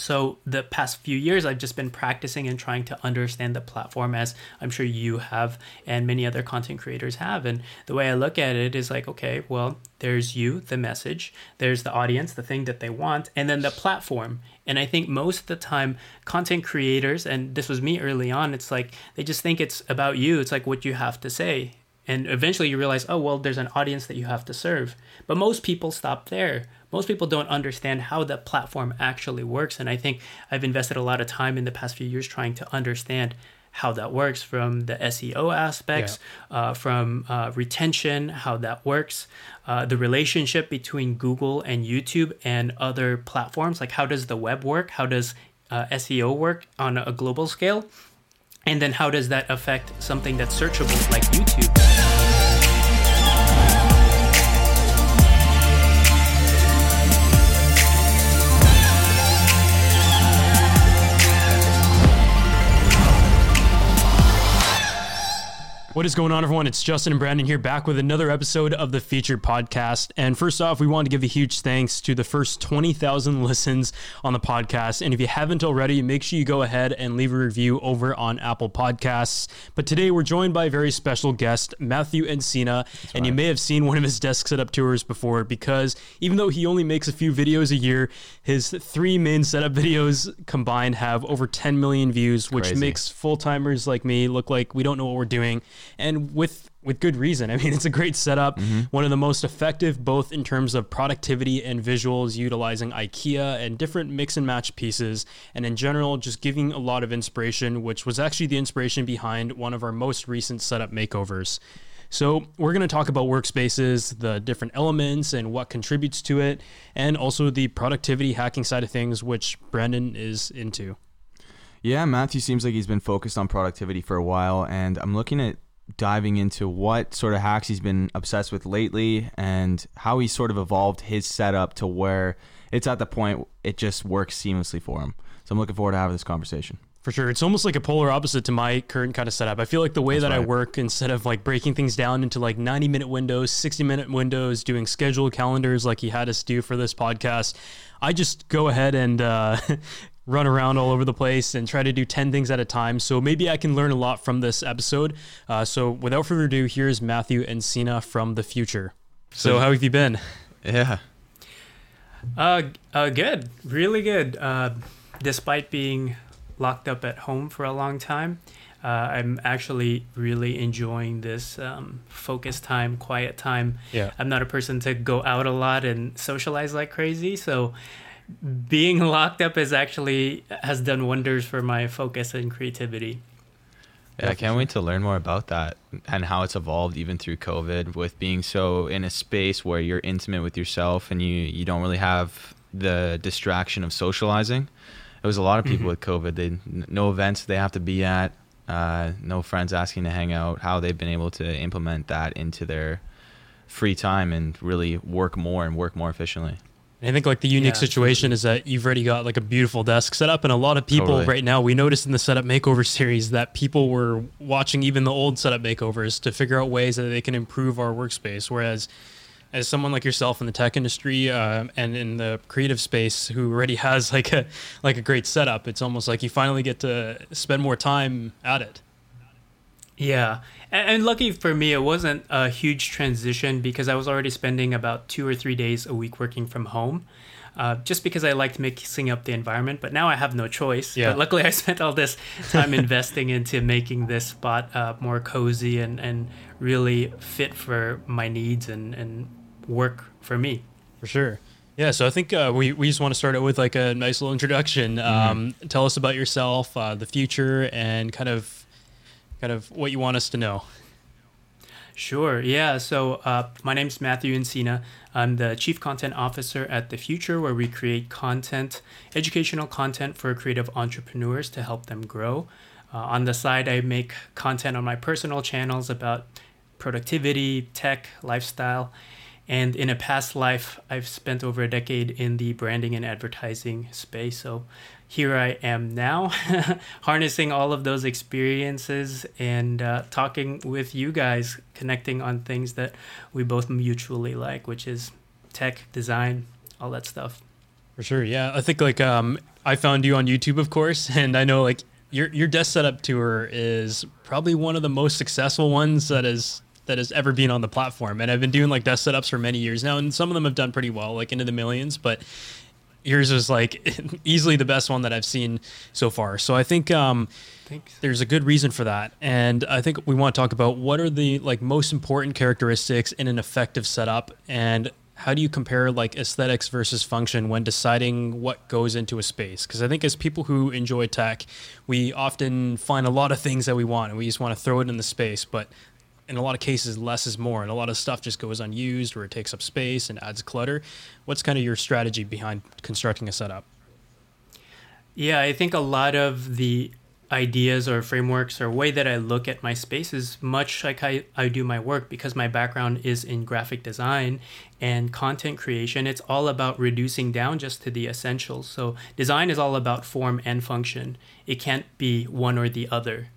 So the past few years, I've just been practicing and trying to understand the platform, as I'm sure you have and many other content creators have. And the way I look at it is like, okay, well, there's you, the message, there's the audience, the thing that they want, and then the platform. And I think most of the time, content creators, and this was me early on, it's like they just think it's about you. It's like what you have to say. And eventually you realize, oh, well, there's an audience that you have to serve. But most people stop there most people don't understand how the platform actually works. And I think I've invested a lot of time in the past few years trying to understand how that works from the SEO aspects, yeah. uh, from uh, retention, how that works, uh, the relationship between Google and YouTube and other platforms. Like, how does the web work? How does uh, SEO work on a global scale? And then, how does that affect something that's searchable like YouTube? What is going on, everyone? It's Justin and Brandon here, back with another episode of the Featured Podcast. And first off, we want to give a huge thanks to the first 20,000 listens on the podcast. And if you haven't already, make sure you go ahead and leave a review over on Apple Podcasts. But today we're joined by a very special guest, Matthew Encina. That's and right. you may have seen one of his desk setup tours before because even though he only makes a few videos a year, his three main setup videos combined have over 10 million views, which Crazy. makes full timers like me look like we don't know what we're doing and with with good reason. I mean, it's a great setup, mm-hmm. one of the most effective both in terms of productivity and visuals, utilizing IKEA and different mix and match pieces, and in general, just giving a lot of inspiration, which was actually the inspiration behind one of our most recent setup makeovers. So, we're going to talk about workspaces, the different elements, and what contributes to it, and also the productivity hacking side of things, which Brandon is into. Yeah, Matthew seems like he's been focused on productivity for a while, and I'm looking at diving into what sort of hacks he's been obsessed with lately and how he sort of evolved his setup to where it's at the point it just works seamlessly for him. So I'm looking forward to having this conversation. For sure. It's almost like a polar opposite to my current kind of setup. I feel like the way That's that right. I work, instead of like breaking things down into like 90 minute windows, 60 minute windows, doing scheduled calendars like he had us do for this podcast, I just go ahead and uh, run around all over the place and try to do 10 things at a time. So maybe I can learn a lot from this episode. Uh, so without further ado, here's Matthew and Encina from the future. So, how have you been? Yeah. Uh, uh good. Really good. Uh, despite being locked up at home for a long time, uh, I'm actually really enjoying this um, focus time, quiet time. Yeah. I'm not a person to go out a lot and socialize like crazy. So being locked up is actually has done wonders for my focus and creativity. Yeah, I can't wait to learn more about that and how it's evolved even through COVID with being so in a space where you're intimate with yourself and you you don't really have the distraction of socializing. It was a lot of people mm-hmm. with COVID. They no events they have to be at, uh, no friends asking to hang out. How they've been able to implement that into their free time and really work more and work more efficiently. I think like the unique yeah, situation is that you've already got like a beautiful desk set up, and a lot of people totally. right now we noticed in the setup makeover series that people were watching even the old setup makeovers to figure out ways that they can improve our workspace. Whereas, as someone like yourself in the tech industry uh, and in the creative space who already has like a like a great setup, it's almost like you finally get to spend more time at it. Yeah, and, and, lucky for me, it wasn't a huge transition because I was already spending about two or three days a week working from home. Uh, just because I liked mixing up the environment, but now I have no choice. Yeah. But luckily, I spent all this time investing into making this spot uh, more cozy and, and really fit for my needs and, and work for me. For sure. Yeah, so I think uh, we, we just want to start out with like a nice little introduction. Mm-hmm. Um, tell us about yourself, uh, the future, and kind of kind of what you want us to know. Sure. Yeah. So uh, my name is Matthew Encina. I'm the Chief Content Officer at The Future, where we create content, educational content for creative entrepreneurs to help them grow. Uh, on the side, I make content on my personal channels about productivity, tech, lifestyle. And in a past life, I've spent over a decade in the branding and advertising space. So here I am now, harnessing all of those experiences and uh, talking with you guys, connecting on things that we both mutually like, which is tech, design, all that stuff. For sure, yeah. I think like um, I found you on YouTube, of course, and I know like your your desk setup tour is probably one of the most successful ones that is that has ever been on the platform. And I've been doing like desk setups for many years now, and some of them have done pretty well, like into the millions. But yours is like easily the best one that I've seen so far. So I think um, Thanks. there's a good reason for that, and I think we want to talk about what are the like most important characteristics in an effective setup, and how do you compare like aesthetics versus function when deciding what goes into a space? Because I think as people who enjoy tech, we often find a lot of things that we want and we just want to throw it in the space. But in a lot of cases, less is more, and a lot of stuff just goes unused or it takes up space and adds clutter. What's kind of your strategy behind constructing a setup? Yeah, I think a lot of the ideas or frameworks or way that I look at my space is much like I, I do my work because my background is in graphic design and content creation. It's all about reducing down just to the essentials. So design is all about form and function. It can't be one or the other.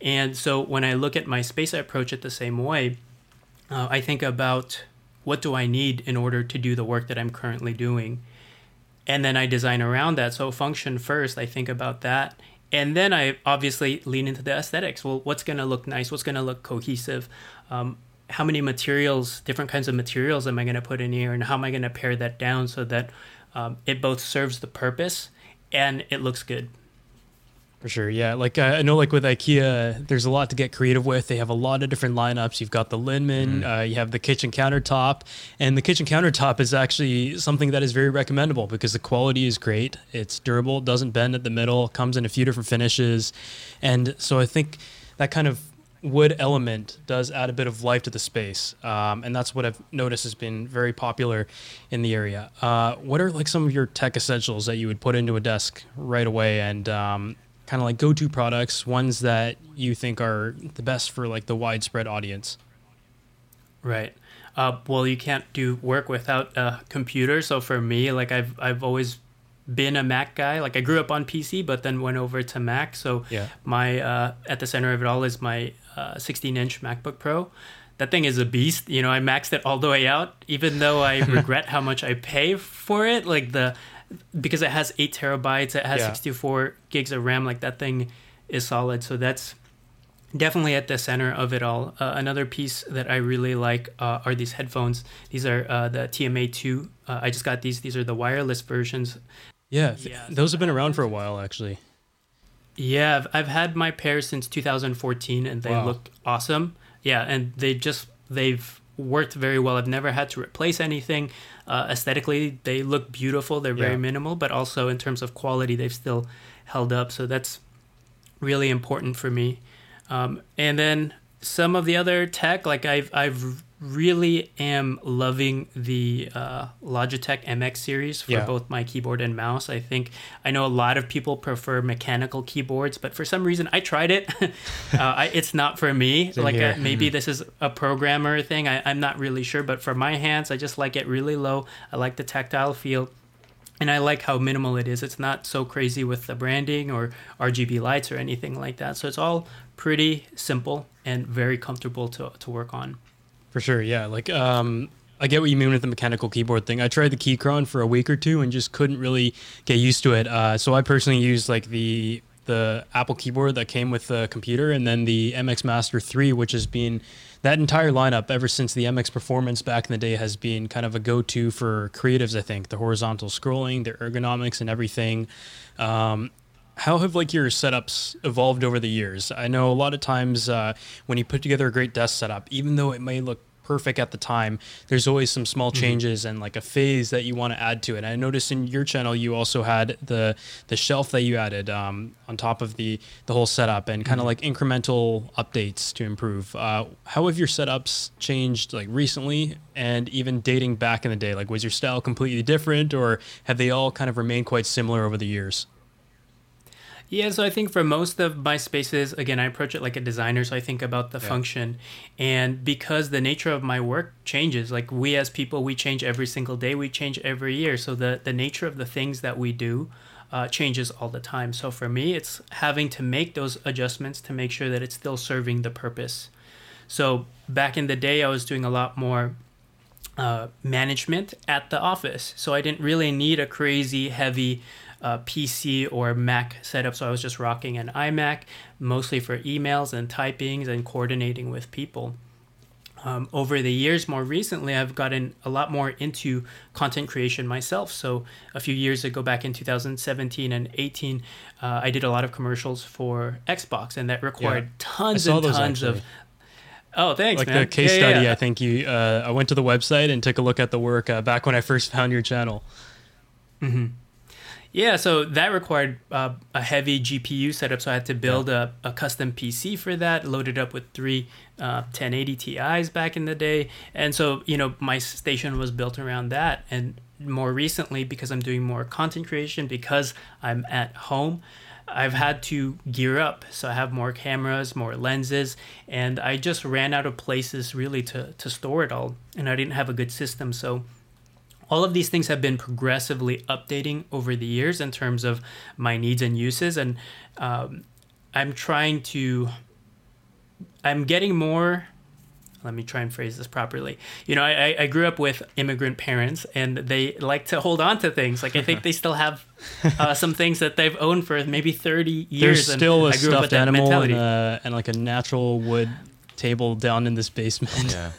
And so when I look at my space, I approach it the same way. Uh, I think about what do I need in order to do the work that I'm currently doing. And then I design around that. So function first, I think about that and then I obviously lean into the aesthetics. Well, what's going to look nice? What's going to look cohesive? Um, how many materials, different kinds of materials, am I going to put in here, and how am I going to pare that down so that um, it both serves the purpose and it looks good? For sure, yeah. Like I know, like with IKEA, there's a lot to get creative with. They have a lot of different lineups. You've got the Linnmon, mm. uh, you have the kitchen countertop, and the kitchen countertop is actually something that is very recommendable because the quality is great. It's durable, doesn't bend at the middle, comes in a few different finishes, and so I think that kind of wood element does add a bit of life to the space, um, and that's what I've noticed has been very popular in the area. Uh, what are like some of your tech essentials that you would put into a desk right away, and um, kind of like go-to products, ones that you think are the best for like the widespread audience? Right. Uh, well, you can't do work without a computer. So for me, like I've I've always been a Mac guy. Like I grew up on PC, but then went over to Mac. So yeah. my uh, at the center of it all is my 16-inch uh, MacBook Pro. That thing is a beast. You know, I maxed it all the way out, even though I regret how much I pay for it. Like the because it has eight terabytes, it has yeah. 64 gigs of RAM. Like that thing is solid. So that's definitely at the center of it all. Uh, another piece that I really like uh, are these headphones. These are uh, the TMA2. Uh, I just got these. These are the wireless versions. Yeah, yeah those have been around for a while actually. Yeah, I've, I've had my pair since 2014 and they wow. look awesome. Yeah, and they just they've worked very well. I've never had to replace anything. Uh, aesthetically, they look beautiful. They're very yeah. minimal, but also in terms of quality, they've still held up. So that's really important for me. Um, and then some of the other tech, like I've I've really am loving the uh, Logitech MX series for yeah. both my keyboard and mouse. I think I know a lot of people prefer mechanical keyboards, but for some reason I tried it. uh, I, it's not for me. Same like uh, maybe mm-hmm. this is a programmer thing. I, I'm not really sure, but for my hands, I just like it really low. I like the tactile feel. And I like how minimal it is. It's not so crazy with the branding or RGB lights or anything like that. So it's all pretty simple and very comfortable to, to work on. For sure, yeah. Like, um, I get what you mean with the mechanical keyboard thing. I tried the Keychron for a week or two and just couldn't really get used to it. Uh, so I personally use like the the Apple keyboard that came with the computer, and then the MX Master 3, which has been that entire lineup ever since the MX Performance back in the day has been kind of a go-to for creatives. I think the horizontal scrolling, the ergonomics, and everything. Um, how have like your setups evolved over the years? I know a lot of times uh, when you put together a great desk setup, even though it may look perfect at the time, there's always some small mm-hmm. changes mm-hmm. and like a phase that you want to add to it. And I noticed in your channel you also had the the shelf that you added um, on top of the the whole setup and kind of mm-hmm. like incremental updates to improve. Uh, how have your setups changed like recently and even dating back in the day? Like was your style completely different or have they all kind of remained quite similar over the years? Yeah, so I think for most of my spaces, again, I approach it like a designer. So I think about the yeah. function. And because the nature of my work changes, like we as people, we change every single day, we change every year. So the, the nature of the things that we do uh, changes all the time. So for me, it's having to make those adjustments to make sure that it's still serving the purpose. So back in the day, I was doing a lot more uh, management at the office. So I didn't really need a crazy heavy uh, PC or Mac setup. So I was just rocking an iMac, mostly for emails and typings and coordinating with people. Um, over the years, more recently, I've gotten a lot more into content creation myself. So, a few years ago, back in 2017 and 18, uh, I did a lot of commercials for Xbox, and that required Yeah. tons and tons of. Oh, thanks, like man. the case Yeah, study yeah. i think you uh, i went to the website and took a look at the work uh, back when i first found your channel Yeah, so that required uh, a heavy GPU setup. So I had to build a, a custom PC for that, loaded up with three uh, 1080 Ti's back in the day. And so, you know, my station was built around that. And more recently, because I'm doing more content creation, because I'm at home, I've had to gear up. So I have more cameras, more lenses, and I just ran out of places really to, to store it all. And I didn't have a good system. So all of these things have been progressively updating over the years in terms of my needs and uses and um, i'm trying to i'm getting more let me try and phrase this properly you know I, I grew up with immigrant parents and they like to hold on to things like i think they still have uh, some things that they've owned for maybe 30 years there's still a and I grew up with stuffed that animal mentality. and, uh, and like a natural wood table down in this basement Yeah.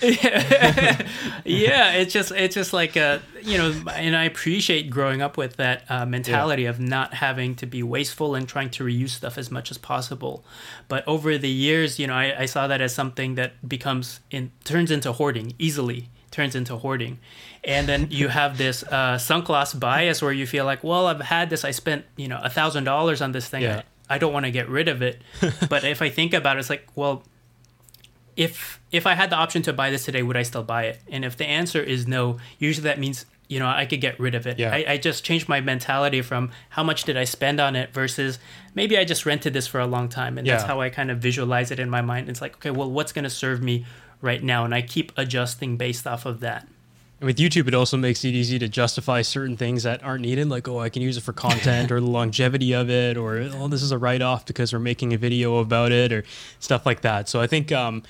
yeah, it's just it's just like uh you know, and I appreciate growing up with that uh, mentality of not having to be wasteful and trying to reuse stuff as much as possible. But over the years, you know, I, I saw that as something that becomes in turns into hoarding easily turns into hoarding. And then you have this uh, sunk loss bias where you feel like well i've had this i spent you know a thousand dollars on this thing. Yeah. I, I don't want to get rid of it. But if i think about it it's like well if if I had the option to buy this today, would I still buy it? And if the answer is no, usually that means you know I could get rid of it. Yeah. I, I just changed my mentality from how much did I spend on it versus maybe I just rented this for a long time, and that's how I kind of visualize it in my mind. It's like okay, well, what's going to serve me right now, and I keep adjusting based off of that. with youtube it also makes it easy to justify certain things that aren't needed like oh i can use it for content or the longevity of it or oh this is a write-off because we're making a video about it or stuff like that so i think um,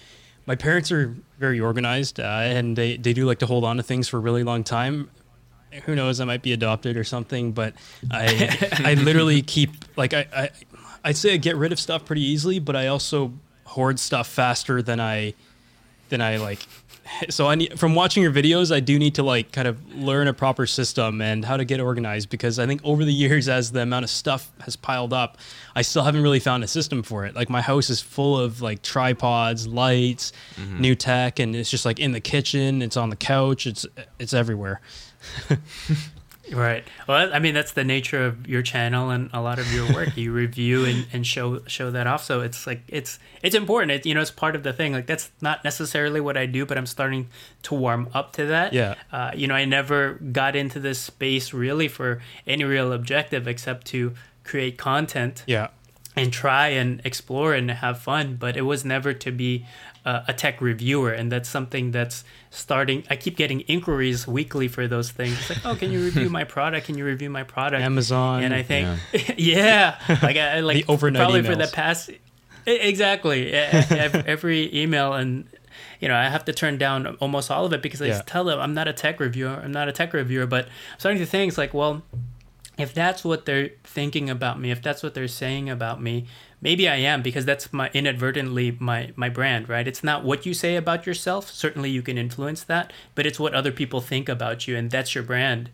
my parents are very organized uh, and they, they do like to hold on to things for a really long time who knows i might be adopted or something but i i literally keep like i, I i'd say i get rid of stuff pretty easily but i also hoard stuff faster than i than I like. So I need from watching your videos, I do need to like kind of learn a proper system and how to get organized because I think over the years, as the amount of stuff has piled up, I still haven't really found a system for it. Like my house is full of like tripods, lights, mm-hmm. new tech, and it's just like in the kitchen, it's on the couch, it's it's everywhere. Right. Well, I mean, that's the nature of your channel and a lot of your work. You review and, and show show that off. So it's like it's it's important. It, you know, it's part of the thing. Like that's not necessarily what I do, but I'm starting to warm up to that. Yeah. Uh, you know, I never got into this space really for any real objective except to create content Yeah. and try and explore and have fun but it was never to be uh, a tech reviewer and that's something that's starting i keep getting inquiries weekly for those things it's like oh can you review my product can you review my product Amazon. and i think yeah, like i like The overnight probably for the past exactly every email and you know i have to turn down almost all of it because i Yeah. tell them i'm not a tech reviewer i'm not a tech reviewer but i'm starting to think it's like well if that's what they're thinking about me, if that's what they're saying about me, maybe I am because that's my inadvertently my my brand, right? It's not what you say about yourself. Certainly you can influence that, but it's what other people think about you and that's your brand.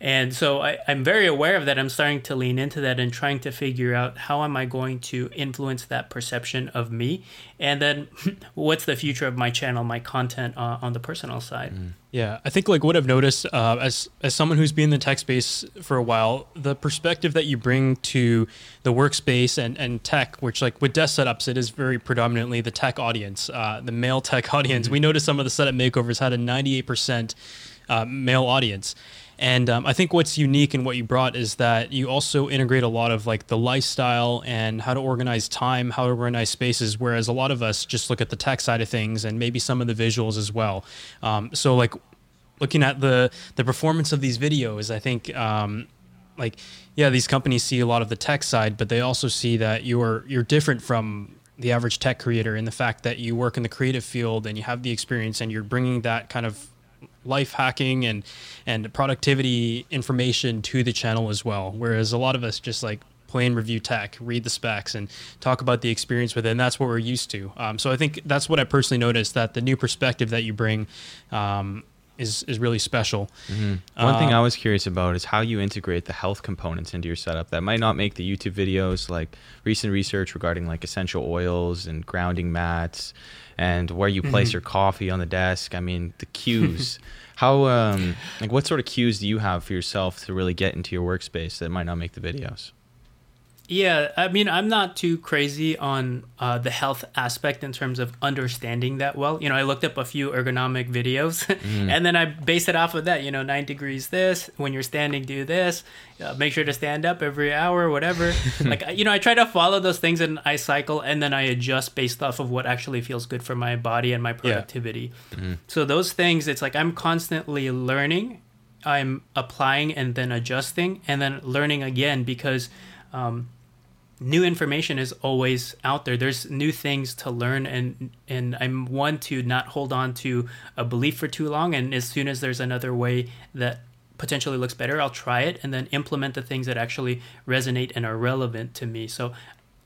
And so I, I'm very aware of that. I'm starting to lean into that and trying to figure out how am I going to influence that perception of me, and then what's the future of my channel, my content uh, on the personal side. Yeah, I think like what I've noticed uh, as as someone who's been in the tech space for a while, the perspective that you bring to the workspace and, and tech, which like with desk setups, it is very predominantly the tech audience, uh, the male tech audience. We noticed some of the setup makeovers had a ninety eight percent uh, male audience. And um, I think what's unique in what you brought is that you also integrate a lot of like the lifestyle and how to organize time, how to organize spaces. Whereas a lot of us just look at the tech side of things and maybe some of the visuals as well. Um, so like looking at the the performance of these videos, I think um, like yeah, these companies see a lot of the tech side, but they also see that you're you're different from the average tech creator in the fact that you work in the creative field and you have the experience and you're bringing that kind of life hacking and and productivity information to the channel as well. Whereas a lot of us just like plain review tech, read the specs, and talk about the experience with it. And that's what we're used to. Um, so I think that's what I personally noticed that the new perspective that you bring um, is is really special. Mm-hmm. One thing I was curious about is how you integrate the health components into your setup that might not make the YouTube videos, like recent research regarding like essential oils and grounding mats, and where you place mm-hmm. your coffee on the desk. I mean, the cues. how um, like what sort of cues do you have for yourself to really get into your workspace that might not make the videos? Yeah, I mean, I'm not too crazy on uh, the health aspect in terms of understanding that well. You know, I looked up a few ergonomic videos mm. and then I base it off of that. You know, nine degrees this, when you're standing, do this, uh, make sure to stand up every hour, whatever. like, you know, I try to follow those things and I cycle and then I adjust based off of what actually feels good for my body and my productivity. Yeah. Mm. So, those things, it's like I'm constantly learning, I'm applying and then adjusting and then learning again because. Um, new information is always out there. There's new things to learn and and i'm one to not hold on to a belief for too long and as soon as there's another way that potentially looks better i'll try it and then implement the things that actually resonate and are relevant to me. So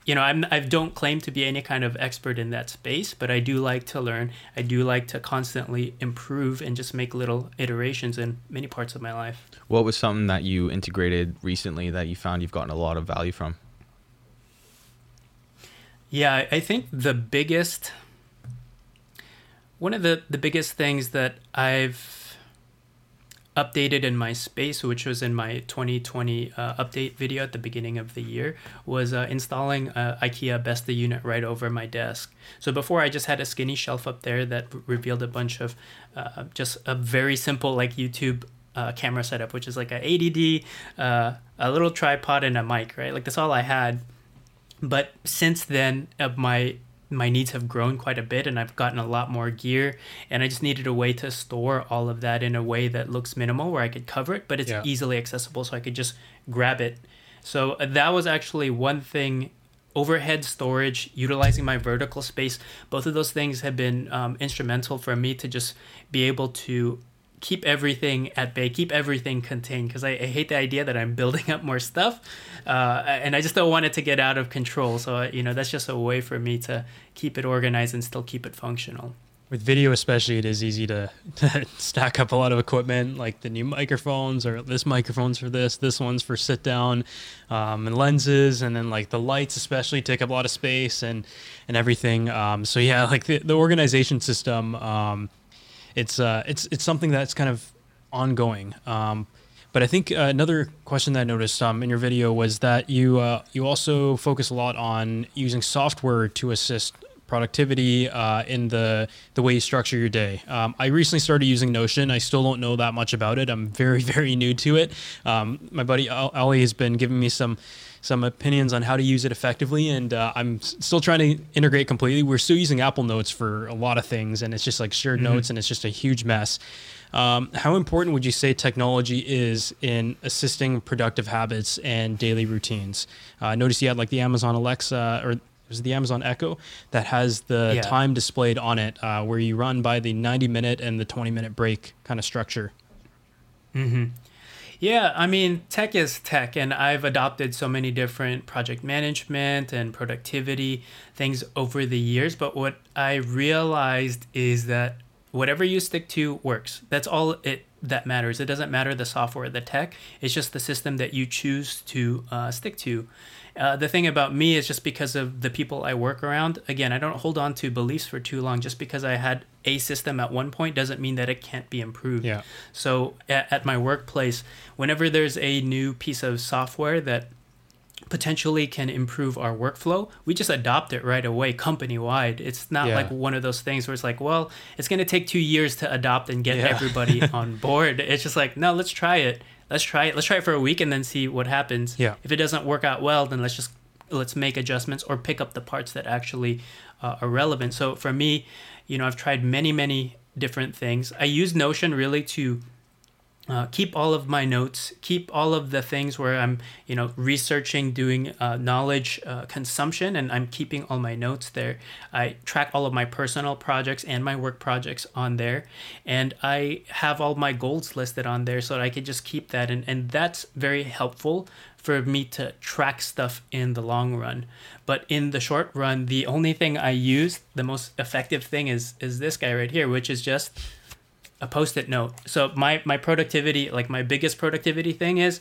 you know I'm, i don't claim to be any kind of expert in that space but i do like to learn. I do like to constantly improve and just make little iterations in many parts of my life. What was something that you integrated recently that you found you've gotten a lot of value from yeah, I think the biggest one of the the biggest things that I've updated in my space, which was in my 2020 uh, update video at the beginning of the year, was uh, installing uh, IKEA Besta unit right over my desk. So before I just had a skinny shelf up there that revealed a bunch of uh, just a very simple like YouTube uh, camera setup, which is like a ADD, uh, a little tripod, and a mic, right? Like that's all I had. But since then, uh, my my needs have grown quite a bit and I've gotten a lot more gear and I just needed a way to store all of that in a way that looks minimal where I could cover it but it's yeah. easily accessible so I could just grab it. So uh, that was actually one thing overhead storage utilizing my vertical space both of those things have been um, instrumental for me to just be able to keep everything at bay, keep everything contained because I, I, hate the idea that I'm building up more stuff, uh, and I just don't want it to get out of control. So uh, you know that's just a way for me to keep it organized and still keep it functional. With video, especially, it is easy to, to stack up a lot of equipment, like the new microphones, or this microphone's for this, this one's for sit down, um, and lenses, and then like the lights, especially, take up a lot of space and and everything. Um, so yeah, like the, the organization system. Um, it's uh, it's it's something that's kind of ongoing. Um, but I think uh, another question that I noticed um, in your video was that you uh, you also focus a lot on using software to assist productivity uh, in the the way you structure your day. Um, I recently started using Notion. I still don't know that much about it. I'm very very new to it. Um, my buddy Ali has been giving me some some opinions on how to use it effectively. And uh, I'm still trying to integrate completely. We're still using Apple Notes for a lot of things, and it's just like shared mm-hmm. notes, and it's just a huge mess. Um, how important would you say technology is in assisting productive habits and daily routines? Uh, I noticed you had like the Amazon Alexa or was it the Amazon Echo that has the yeah. time displayed on it, uh, where you run by the 90 minute and the 20 minute break kind of structure. Mm-hmm. Yeah, I mean, tech is tech, and I've adopted so many different project management and productivity things over the years. But what I realized is that whatever you stick to works. That's all it that matters. It doesn't matter the software, the tech. It's just the system that you choose to uh, stick to. Uh, the thing about me is just because of the people I work around. Again, I don't hold on to beliefs for too long. Just because I had a system at one point doesn't mean that it can't be improved. Yeah. So at, at my workplace, whenever there's a new piece of software that potentially can improve our workflow, we just adopt it right away company wide. It's not yeah. like one of those things where it's like, well, it's going to take two years to adopt and get yeah. everybody on board. It's just like, no, let's try it let's try it. Let's try it for a week and then see what happens. Yeah. If it doesn't work out well, then let's just let's make adjustments or pick up the parts that actually uh, are relevant. So for me, you know, I've tried many many different things. I use Notion really to uh, keep all of my notes keep all of the things where i'm you know researching doing uh, knowledge uh, consumption and i'm keeping all my notes there. I track all of my personal projects and my work projects on there. And i have all my goals listed on there so that i could just keep that. And, and that's very helpful for me to track stuff in the long run but in the short run the only thing i use the most effective thing is is this guy right here which is just a post-it note. So my my productivity, like my biggest productivity thing is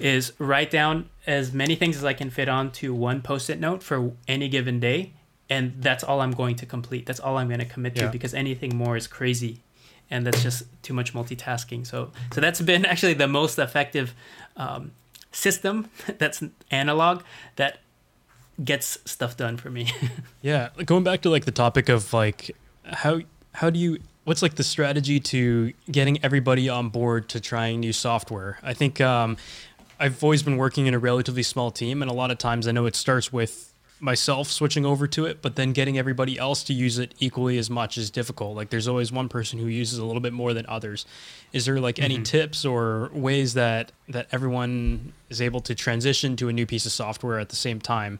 is write down as many things as I can fit onto one post-it note for any given day and that's all I'm going to complete. That's all I'm going to commit to because anything more is crazy and that's just too much multitasking. So so that's been actually the most effective um, system that's analog that gets stuff done for me. Yeah, going back to like the topic of like how how do you what's like the strategy to getting everybody on board to trying new software? I think um, I've always been working in a relatively small team, and a lot of times I know it starts with myself switching over to it, but then getting everybody else to use it equally as much is difficult. Like there's always one person who uses a little bit more than others. Is there like any mm-hmm. tips or ways that that everyone is able to transition to a new piece of software at the same time?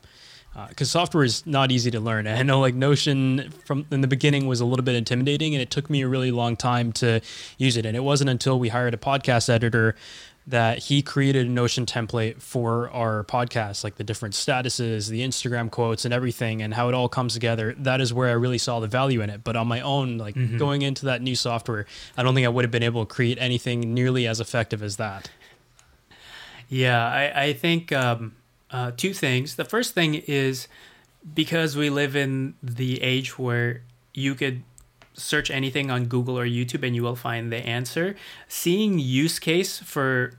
Uh, because software is not easy to learn. I know like Notion from in the beginning was a little bit intimidating, and it took me a really long time to use it. And it wasn't until we hired a podcast editor that he created a Notion template for our podcast, like the different statuses, the Instagram quotes, and everything, and how it all comes together. That is where I really saw the value in it. But on my own, like going into that new software, I don't think I would have been able to create anything nearly as effective as that. Yeah, I, I think um, uh, two things. The first thing is because we live in the age where you could search anything on Google or YouTube and you will find the answer. Seeing use case for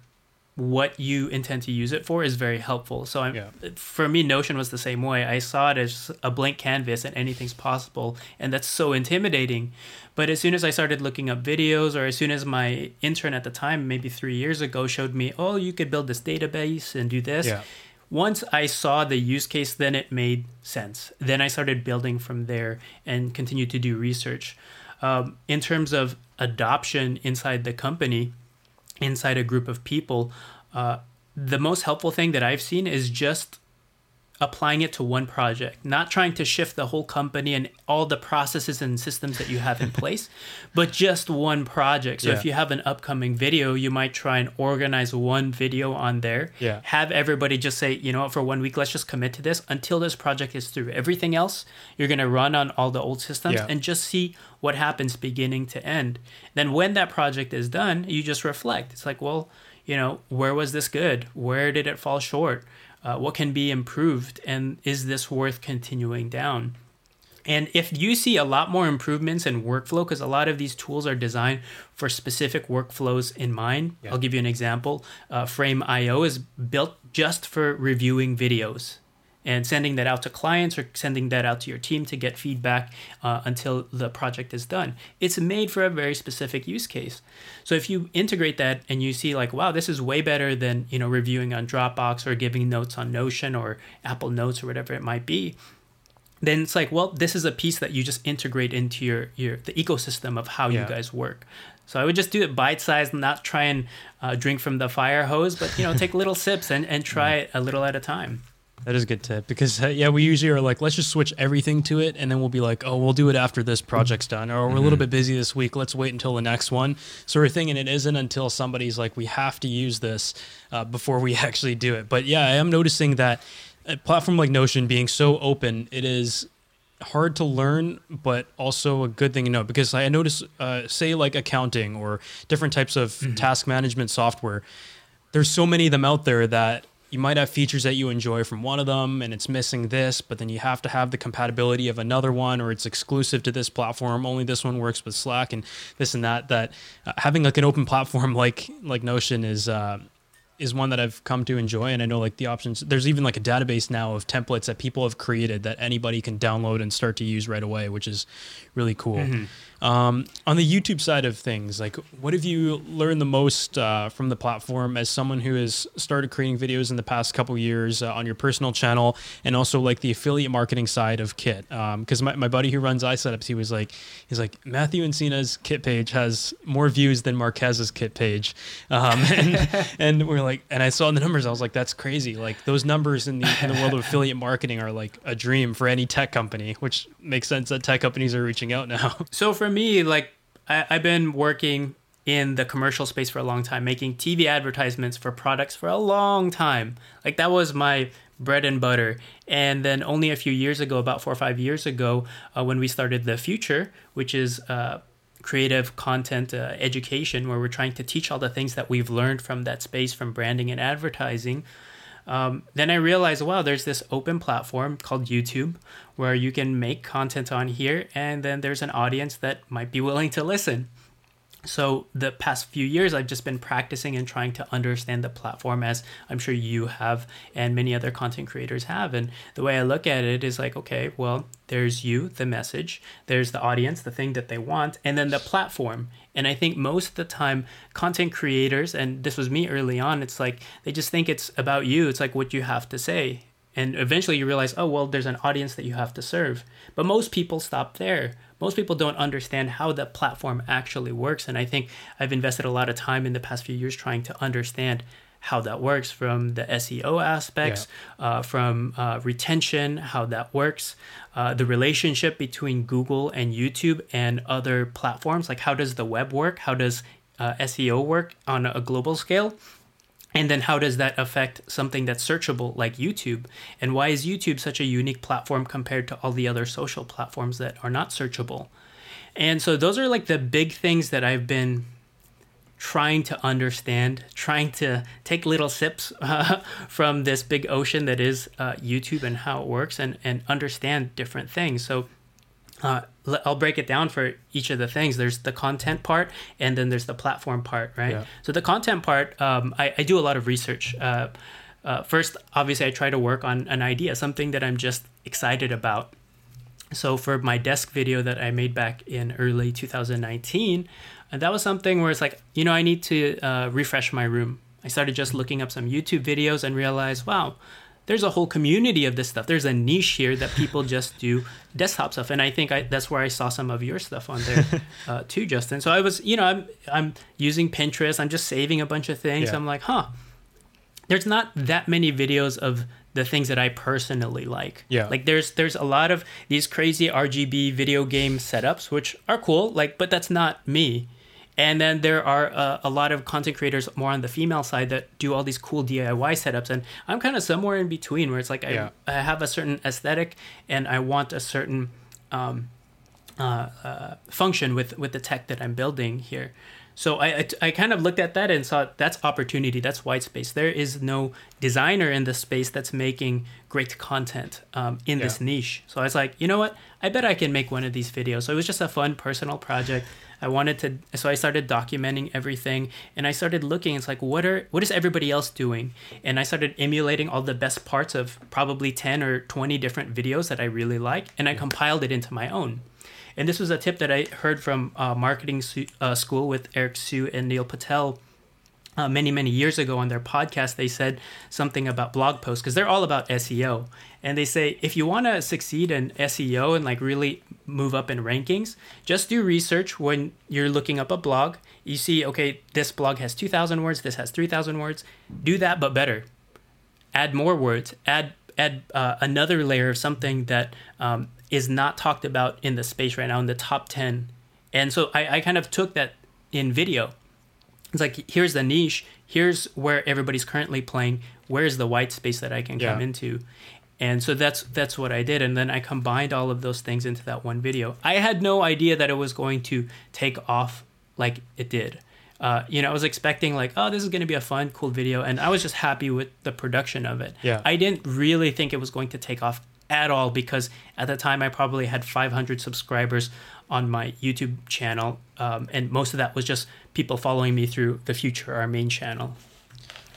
what you intend to use it for is very helpful. So I'm, Yeah. for me, Notion was the same way. I saw it as a blank canvas and anything's possible, and that's so intimidating. But as soon as I started looking up videos, or as soon as my intern at the time, maybe three years ago, showed me, oh, you could build this database and do this. Yeah. Once I saw the use case, then it made sense. Then I started building from there and continued to do research. Um, in terms of adoption inside the company, inside a group of people, uh, the most helpful thing that I've seen is just applying it to one project, not trying to shift the whole company and all the processes and systems that you have in place, but just one project. So if you have an upcoming video, you might try and organize one video on there. Yeah. Have everybody just say, you know what, for one week, let's just commit to this until this project is through. Everything else, you're going to run on all the old systems Yeah. and just see what happens beginning to end. Then when that project is done, you just reflect. It's like, well, you know, where was this good? Where did it fall short? Uh, what can be improved? And is this worth continuing down? And if you see a lot more improvements in workflow, because a lot of these tools are designed for specific workflows in mind, Yeah. I'll give you an example. Uh, Frame.io is built just for reviewing videos and sending that out to clients or sending that out to your team to get feedback uh, until the project is done. It's made for a very specific use case. So if you integrate that and you see like, wow, this is way better than you know reviewing on Dropbox or giving notes on Notion or Apple Notes or whatever it might be, then it's like, well, this is a piece that you just integrate into your your the ecosystem of how Yeah. you guys work. So I would just do it bite sized, not try and uh, drink from the fire hose, but you know, take little sips and, and try it a little at a time. That is a good tip because uh, yeah, we usually are like, let's just switch everything to it, and then we'll be like, oh, we'll do it after this project's done, or we're a little bit busy this week. Let's wait until the next one, sort of thing. And it isn't until somebody's like, we have to use this uh, before we actually do it. But yeah, I am noticing that a platform like Notion being so open, it is hard to learn, but also a good thing to know because I notice, uh, say, like accounting or different types of task management software, there's so many of them out there that you might have features that you enjoy from one of them and it's missing this, but then you have to have the compatibility of another one or it's exclusive to this platform. Only this one works with Slack and this and that. That uh, having like an open platform like like Notion is. Uh, is one that I've come to enjoy, and I know like the options. There's even like a database now of templates that people have created that anybody can download and start to use right away, which is really cool. Mm-hmm. Um, on the YouTube side of things, like what have you learned the most uh, from the platform as someone who has started creating videos in the past couple years uh, on your personal channel and also like the affiliate marketing side of Kit? Because um, my, my buddy who runs iSetups, he was like, he's like Matthew Encina's Kit page has more views than Marques's Kit page, um, and and we're like, and I saw the numbers, I was like, that's crazy. Like those numbers in the in the world of affiliate marketing are like a dream for any tech company, which makes sense that tech companies are reaching out now. So for me, like I, I've been working in the commercial space for a long time, making TV advertisements for products for a long time. Like that was my bread and butter. And then only a few years ago, about four or five years ago, uh, when we started the future, which is uh, creative content uh, education, where we're trying to teach all the things that we've learned from that space, from branding and advertising. Um, then I realized, wow, there's this open platform called YouTube where you can make content on here, and then there's an audience that might be willing to listen. So the past few years, I've just been practicing and trying to understand the platform, as I'm sure you have and many other content creators have. And the way I look at it is like, okay, well, there's you, the message, there's the audience, the thing that they want, and then the platform. And I think most of the time, content creators, and this was me early on, it's like they just think it's about you. It's like what you have to say. And eventually you realize, oh, well, there's an audience that you have to serve. But most people stop there most people don't understand how the platform actually works. And I think I've invested a lot of time in the past few years trying to understand how that works from the SEO aspects, yeah. uh, from uh, retention, how that works, uh, the relationship between Google and YouTube and other platforms. Like, how does the web work? How does uh, SEO work on a global scale? And then how does that affect something that's searchable like YouTube? And why is YouTube such a unique platform compared to all the other social platforms that are not searchable? And so those are like the big things that I've been trying to understand, trying to take little sips uh, from this big ocean that is uh, YouTube and how it works and, and understand different things. So uh, I'll break it down for each of the things. There's the content part, and then there's the platform part, right? Yeah. So the content part, um, I, I, do a lot of research. Uh, uh, first, obviously, I try to work on an idea, something that I'm just excited about. So for my desk video that I made back in early 2019, and that was something where it's like, you know, I need to uh, refresh my room. I started just looking up some YouTube videos and realized, wow, there's a whole community of this stuff. There's a niche here that people just do desktop stuff, and I think I, that's where I saw some of your stuff on there uh, too, Justin. So I was, you know, I'm I'm using Pinterest. I'm just saving a bunch of things. Yeah. I'm like, huh. There's not that many videos of the things that I personally like. Yeah. Like there's there's a lot of these crazy RGB video game setups which are cool, like but that's not me. And then there are uh, a lot of content creators more on the female side that do all these cool DIY setups. And I'm kind of somewhere in between where it's like I, I have a certain aesthetic and I want a certain um, uh, uh, function with, with the tech that I'm building here. So I, I, I, kind of looked at that and saw that's opportunity, that's white space. There is no designer in the space that's making great content um, in yeah. this niche. So I was like, you know what? I bet I can make one of these videos. So it was just a fun personal project. I wanted to, so I started documenting everything, and I started looking. It's like, what are what is everybody else doing? And I started emulating all the best parts of probably ten or twenty different videos that I really like, and I compiled it into my own. And this was a tip that I heard from uh, marketing uh, school with Eric Siu and Neil Patel uh, many many years ago on their podcast they said something about blog posts because they're all about seo and they say if you want to succeed in seo and like really move up in rankings just do research when you're looking up a blog. You see okay this blog has 2000 words this has 3000 words. Do that but better. Add more words. Add add uh, another layer of something that um, is not talked about in the space right now in the top 10 and so I, I kind of took that in video it's like here's the niche here's where everybody's currently playing where's the white space that i can yeah. come into and so that's that's what i did and then i combined all of those things into that one video i had no idea that it was going to take off like it did uh, you know, I was expecting like, oh, this is going to be a fun, cool video, and I was just happy with the production of it. Yeah. I didn't really think it was going to take off at all because at the time I probably had 500 subscribers on my YouTube channel, um, and most of that was just people following me through the future, our main channel.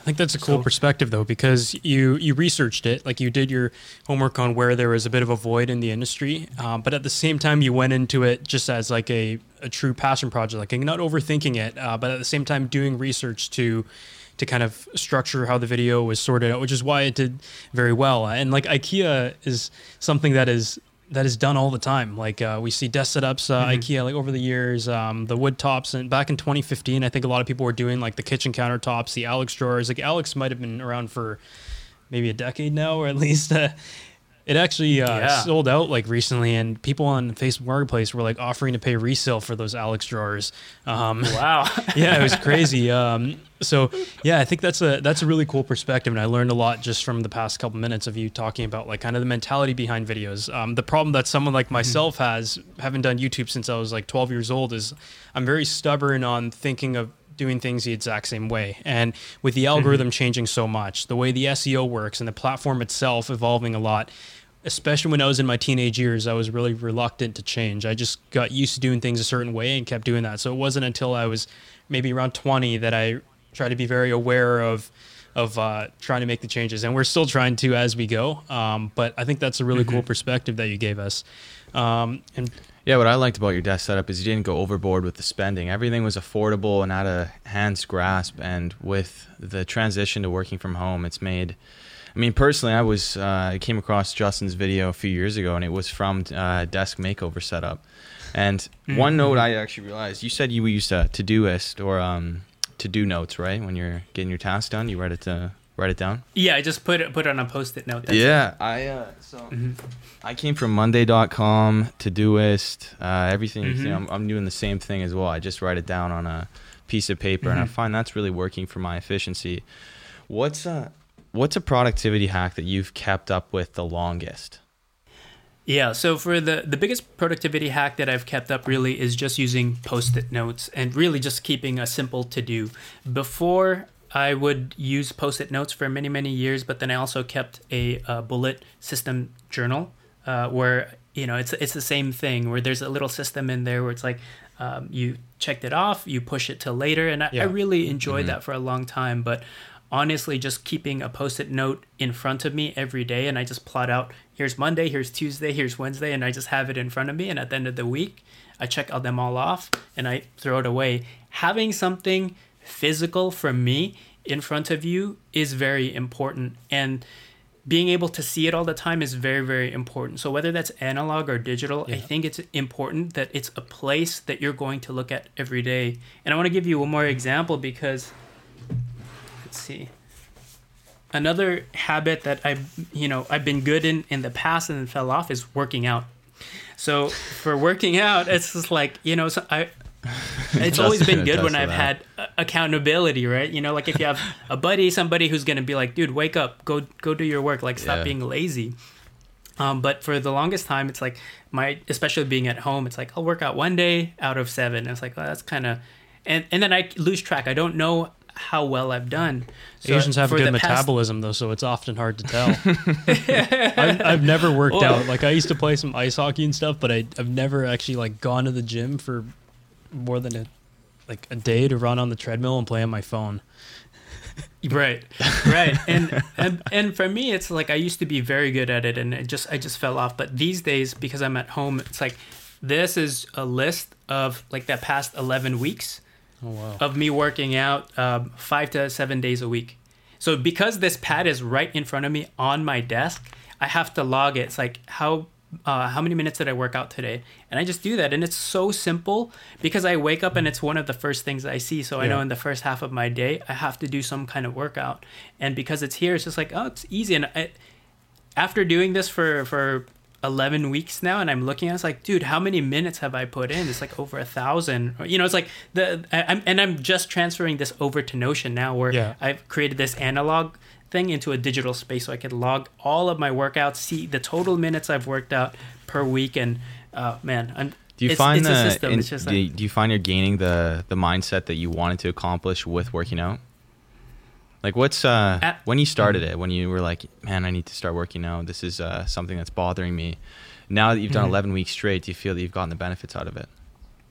I think that's a cool So- perspective though, because you you researched it, like you did your homework on where there was a bit of a void in the industry, um, but at the same time you went into it just as like a, a true passion project, like not overthinking it, uh, but at the same time doing research to to kind of structure how the video was sorted out, which is why it did very well. And like IKEA is something that is that is done all the time. Like uh, we see desk setups, uh, IKEA, like over the years, um, the wood tops, and back in 2015, I think a lot of people were doing like the kitchen countertops, the Alex drawers. Like Alex might have been around for maybe a decade now, or at least. Uh, it actually uh, Yeah. sold out like recently, and people on Facebook Marketplace were like offering to pay resale for those Alex drawers. Um, Wow. yeah, it was crazy. Um, so yeah, I think that's a that's a really cool perspective, and I learned a lot just from the past couple minutes of you talking about like kind of the mentality behind videos. Um, the problem that someone like myself has, having done YouTube since I was like 12 years old, is I'm very stubborn on thinking of doing things the exact same way. And with the algorithm changing so much, the way the SEO works, and the platform itself evolving a lot, especially when I was in my teenage years, I was really reluctant to change. I just got used to doing things a certain way and kept doing that. So it wasn't until I was maybe around 20 that I tried to be very aware of of uh, trying to make the changes. And we're still trying to as we go. Um, but I think that's a really cool perspective that you gave us. Um, and Yeah, what I liked about your desk setup is you didn't go overboard with the spending. Everything was affordable and at a hand's grasp. And with the transition to working from home, it's made. I mean, personally, I was uh, I came across Justin's video a few years ago, and it was from uh, desk makeover setup. And one note I actually realized you said you used a Todoist or um, to do notes, right? When you're getting your task done, you write it to write it down. Yeah, I just put it put it on a post-it note. That's yeah, I uh, so I came from Monday.com, Todoist, uh, everything. You know, I'm, I'm doing the same thing as well. I just write it down on a piece of paper, and I find that's really working for my efficiency. What's a what's a productivity hack that you've kept up with the longest? Yeah, so for the the biggest productivity hack that I've kept up really is just using post-it notes and really just keeping a simple to-do. Before I would use post-it notes for many many years, but then I also kept a, uh bullet system journal uh, where you know it's it's the same thing where there's a little system in there where it's like um, you checked it off, you push it till later, and I, Yeah. I really enjoyed that for a long time. But honestly, just keeping a post-it note in front of me every day, and I just plot out here's Monday, here's Tuesday, here's Wednesday, and I just have it in front of me. And at the end of the week, I check all them all off and I throw it away. Having something physical from me in front of you is very important, and being able to see it all the time is very very important so whether that's analog or digital i think it's important that it's a place that you're going to look at every day and i want to give you one more example because let's see another habit that i you know i've been good in in the past and then fell off is working out so for working out it's just like you know so i it's always been good when I've that. had accountability, right? You know, like if you have a buddy, somebody who's gonna be like, "Dude, wake up, go go do your work, like stop Yeah. being lazy." Um, but for the longest time, it's like my, especially being at home, it's like I'll work out one day out of seven. And it's like well, that's kind of, and and then I lose track. I don't know how well I've done. So Asians have a good metabolism though, so it's often hard to tell. I've, I've never worked Well- out. Like I used to play some ice hockey and stuff, but I, I've never actually like gone to the gym for more than a like a day to run on the treadmill and play on my phone. right right and, and and for me it's like i used to be very good at it and it just i just fell off but these days because i'm at home it's like this is a list of like that past 11 weeks Oh wow. of me working out um, five to seven days a week so because this pad is right in front of me on my desk i have to log it it's like how uh, how many minutes did I work out today? And I just do that. And it's so simple because I wake up and it's one of the first things I see. So I know in the first half of my day, I have to do some kind of workout. And because it's here, it's just like, oh, it's easy. And I, after doing this for, for 11 weeks now, and I'm looking at it, it's like, dude, how many minutes have I put in? It's like over a thousand. You know, it's like the, I, I'm, and I'm just transferring this over to Notion now where Yeah. I've created this analog thing into a digital space so I could log all of my workouts, see the total minutes I've worked out per week, and uh, man, I'm. Do you it's, find it's the in- it's just do, you, like, do you find you're gaining the the mindset that you wanted to accomplish with working out? Like what's uh At- when you started it when you were like, man, I need to start working out. This is uh, something that's bothering me. Now that you've done Mhm. 11 weeks straight, do you feel that you've gotten the benefits out of it?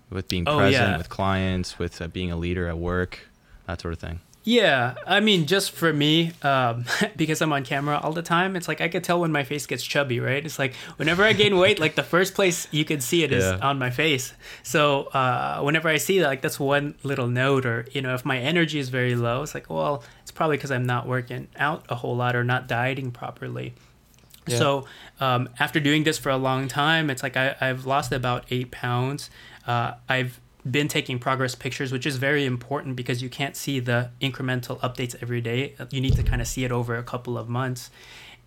With being Oh, present yeah. with clients, with uh, being a leader at work, that sort of thing. Yeah, I mean, just for me, um, because I'm on camera all the time, it's like I could tell when my face gets chubby, right? It's like whenever I gain weight, like the first place you can see it is Yeah. on my face. So uh, whenever I see that, like that's one little note, or you know, if my energy is very low, it's like, well, probably because I'm not working out a whole lot or not dieting properly. Yeah. So um, after doing this for a long time, it's like I, I've lost about eight pounds. Uh, I've been taking progress pictures, which is very important because you can't see the incremental updates every day. You need to kind of see it over a couple of months.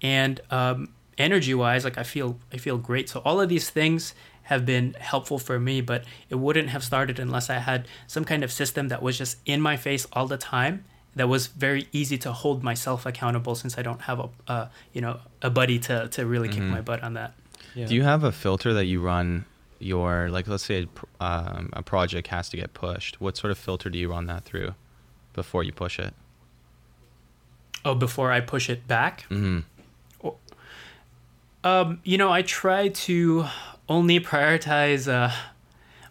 And um, energy wise, like I feel, I feel great. So all of these things have been helpful for me, but it wouldn't have started unless I had some kind of system that was just in my face all the time. That was very easy to hold myself accountable since I don't have a, uh, you know, a buddy to, to really kick my butt on that. Yeah. Do you have a filter that you run your like? Let's say a, um, a project has to get pushed. What sort of filter do you run that through before you push it? Oh, before I push it back, hmm Um, you know, I try to only prioritize uh,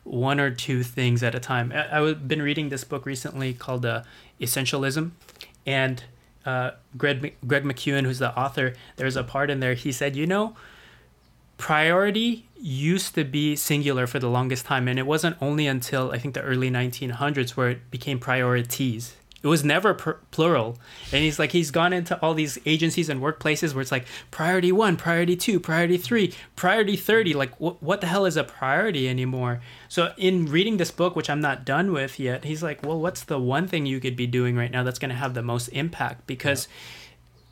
one or two things at a time. I, I've been reading this book recently called uh, Essentialism, and uh, Greg Greg McKeown, who's the author, there's a part in there. He said, you know, priority used to be singular for the longest time, and it wasn't only until I think the early 1900s where it became priorities. It was never plural. And he's like, he's gone into all these agencies and workplaces where it's like priority one, priority two, priority three, priority 30. Like, wh- what the hell is a priority anymore? So, in reading this book, which I'm not done with yet, he's like, well, what's the one thing you could be doing right now that's going to have the most impact? Because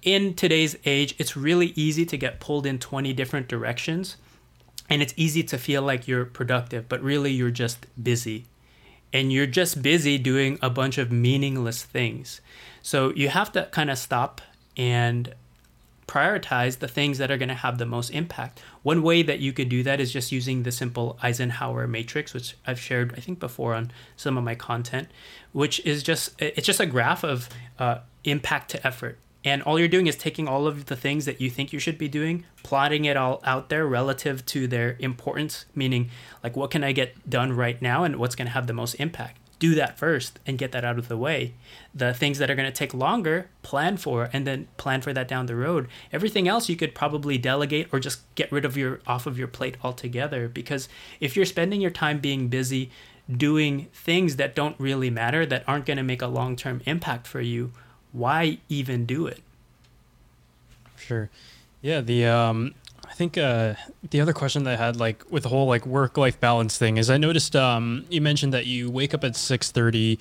in today's age, it's really easy to get pulled in 20 different directions. And it's easy to feel like you're productive, but really you're just busy. And you're just busy doing a bunch of meaningless things. So you have to kind of stop and prioritize the things that are going to have the most impact. One way that you could do that is just using the simple Eisenhower matrix, which I've shared, I think, before on some of my content, which is just it's just a graph of uh, impact to effort. And all you're doing is taking all of the things that you think you should be doing, plotting it all out there relative to their importance, meaning like what can I get done right now and what's going to have the most impact. Do that first and get that out of the way. The things that are going to take longer, plan for and then plan for that down the road. Everything else you could probably delegate or just get rid of your off of your plate altogether because if you're spending your time being busy doing things that don't really matter that aren't going to make a long-term impact for you, why even do it? Sure. Yeah, the um I think uh the other question that I had like with the whole like work life balance thing is I noticed um you mentioned that you wake up at 6:30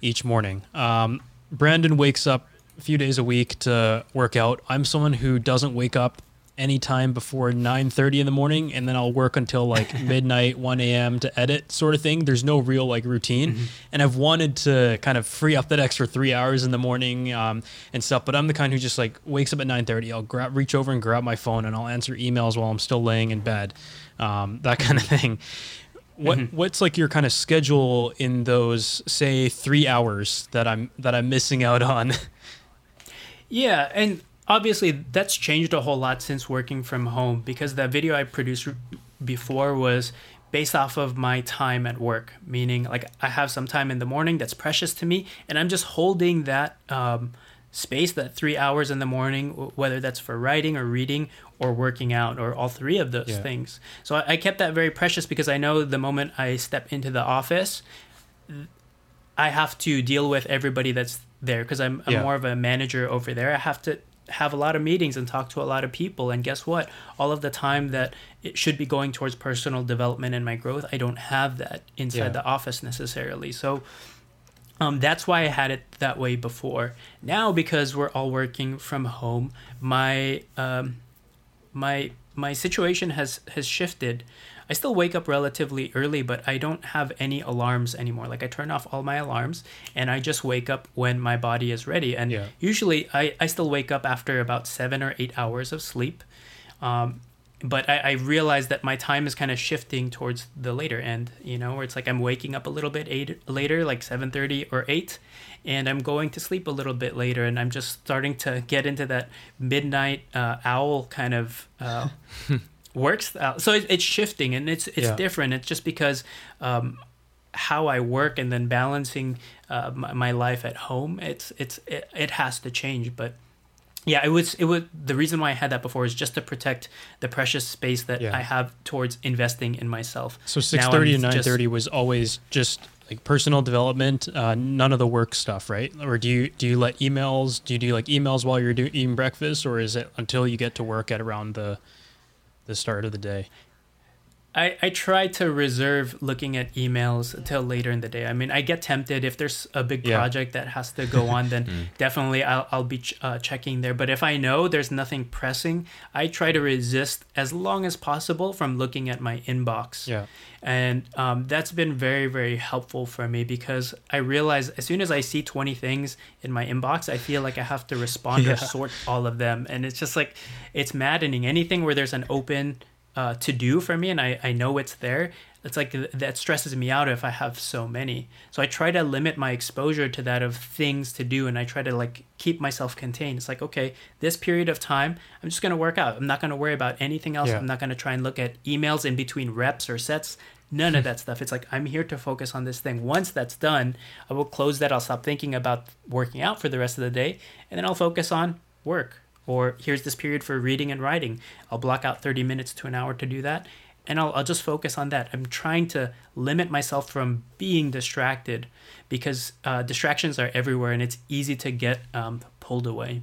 each morning. Um Brandon wakes up a few days a week to work out. I'm someone who doesn't wake up anytime before 9.30 in the morning and then i'll work until like midnight 1 a.m to edit sort of thing. There's no real like routine. And i've wanted to kind of free up that extra three hours in the morning um, and stuff but i'm the kind who just like wakes up at 9.30 i'll grab reach over and grab my phone and i'll answer emails while i'm still laying in bed um, that kind of thing. What what's like your kind of schedule in those say three hours that i'm that i'm missing out on? Yeah, and obviously that's changed a whole lot since working from home because the video I produced before was based off of my time at work, meaning like I have some time in the morning that's precious to me, and I'm just holding that um, space, that three hours in the morning, whether that's for writing or reading or working out or all three of those Yeah. things. So I, I kept that very precious because I know the moment I step into the office, I have to deal with everybody that's there because I'm, I'm Yeah. more of a manager over there. I have to have a lot of meetings and talk to a lot of people. And guess what? All of the time that it should be going towards personal development and my growth, I don't have that inside Yeah. the office necessarily. So um, that's why I had it that way before. Now, because we're all working from home, my um, my my situation has has shifted. I still wake up relatively early, but I don't have any alarms anymore. Like I turn off all my alarms and I just wake up when my body is ready. And Yeah. usually I, I still wake up after about seven or eight hours of sleep. Um, but I, I realize that my time is kind of shifting towards the later end, you know, where it's like I'm waking up a little bit eight, later, like 7.30 or 8, and I'm going to sleep a little bit later, and I'm just starting to get into that midnight uh, owl kind of uh, works. Out. So it, it's shifting, and it's it's Yeah. different. It's just because um, how I work and then balancing uh, my, my life at home, it's it's it, it has to change. But yeah, it was it was the reason why I had that before is just to protect the precious space that Yeah. I have towards investing in myself. So six thirty and nine thirty was always just like personal development, uh, none of the work stuff, right? Or do you do you let emails? Do you do like emails while you're do, eating breakfast, or is it until you get to work at around the the start of the day? I, I try to reserve looking at emails until later in the day. I mean, I get tempted if there's a big Yeah. project that has to go on, then definitely I'll, I'll be ch- uh, checking there. But if I know there's nothing pressing, I try to resist as long as possible from looking at my inbox. Yeah. And um, that's been very, very helpful for me because I realize as soon as I see 20 things in my inbox, I feel like I have to respond Yeah. or sort all of them. And it's just like, it's maddening. Anything where there's an open uh, to do for me and I, I know it's there, it's like th- that stresses me out if I have so many. So I try to limit my exposure to that of things to do and I try to like keep myself contained. It's like, okay, this period of time, I'm just going to work out. I'm not going to worry about anything else. Yeah. I'm not going to try and look at emails in between reps or sets. None of that stuff. It's like I'm here to focus on this thing. Once that's done, I will close that. I'll stop thinking about working out for the rest of the day, and then I'll focus on work. Or here's this period for reading and writing. I'll block out 30 minutes to an hour to do that, and I'll, I'll just focus on that. I'm trying to limit myself from being distracted because uh, distractions are everywhere, and it's easy to get um, pulled away.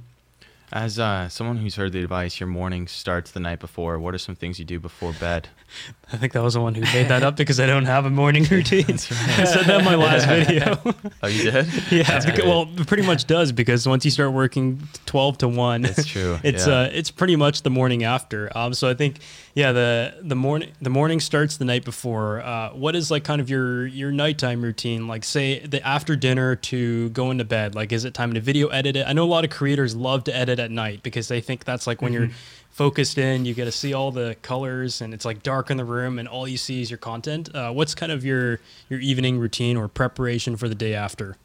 As uh, someone who's heard the advice, your morning starts the night before. What are some things you do before bed? I think that was the one who made that up because I don't have a morning routine. I said that in my last video. Oh, you did? yeah, because, well, it pretty much does because once you start working twelve to one, It's true, it's yeah. uh, it's pretty much the morning after. Um, so I think yeah, the the morning the morning starts the night before. Uh, what is like kind of your your nighttime routine? Like say the after dinner to going to bed. Like is it time to video edit it? I know a lot of creators love to edit at night because they think that's like when you're focused in, you get to see all the colors and it's like dark in the room and all you see is your content. Uh, what's kind of your your evening routine or preparation for the day after?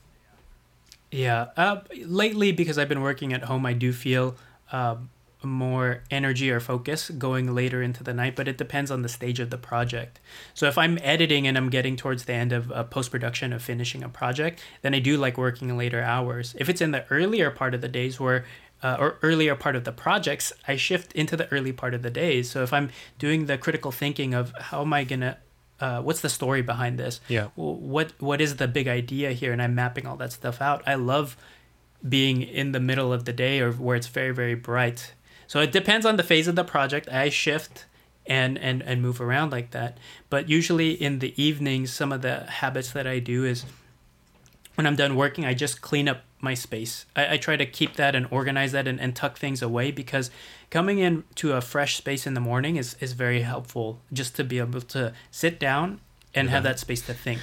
Yeah. Uh, lately, because I've been working at home, I do feel uh, more energy or focus going later into the night, but it depends on the stage of the project. So if I'm editing and I'm getting towards the end of uh, post production of finishing a project, then I do like working later hours. If it's in the earlier part of the days where uh, or earlier part of the projects, I shift into the early part of the day. So if I'm doing the critical thinking of how am I gonna, uh, what's the story behind this? Yeah. What what is the big idea here? And I'm mapping all that stuff out. I love being in the middle of the day or where it's very very bright. So it depends on the phase of the project. I shift and and and move around like that. But usually in the evenings, some of the habits that I do is when I'm done working, I just clean up my space. I, I try to keep that and organize that and, and tuck things away because coming into a fresh space in the morning is, is very helpful just to be able to sit down and have that space to think.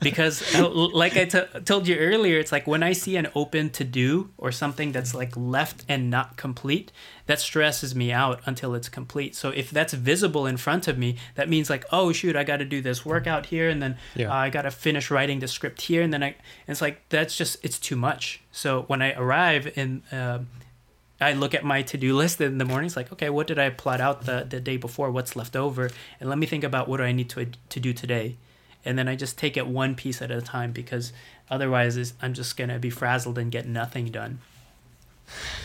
Because, like I t- told you earlier, it's like when I see an open to do or something that's like left and not complete, that stresses me out until it's complete. So if that's visible in front of me, that means like, oh shoot, I got to do this workout here, and then Yeah. uh, I got to finish writing the script here, and then I. And it's like that's just it's too much. So when I arrive in. Uh, I look at my to-do list in the morning. It's like, okay, what did I plot out the, the day before? What's left over? And let me think about what do I need to to do today, and then I just take it one piece at a time because otherwise I'm just gonna be frazzled and get nothing done.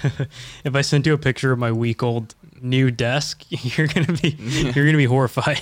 If I sent you a picture of my week old new desk, you're gonna be you're gonna be horrified.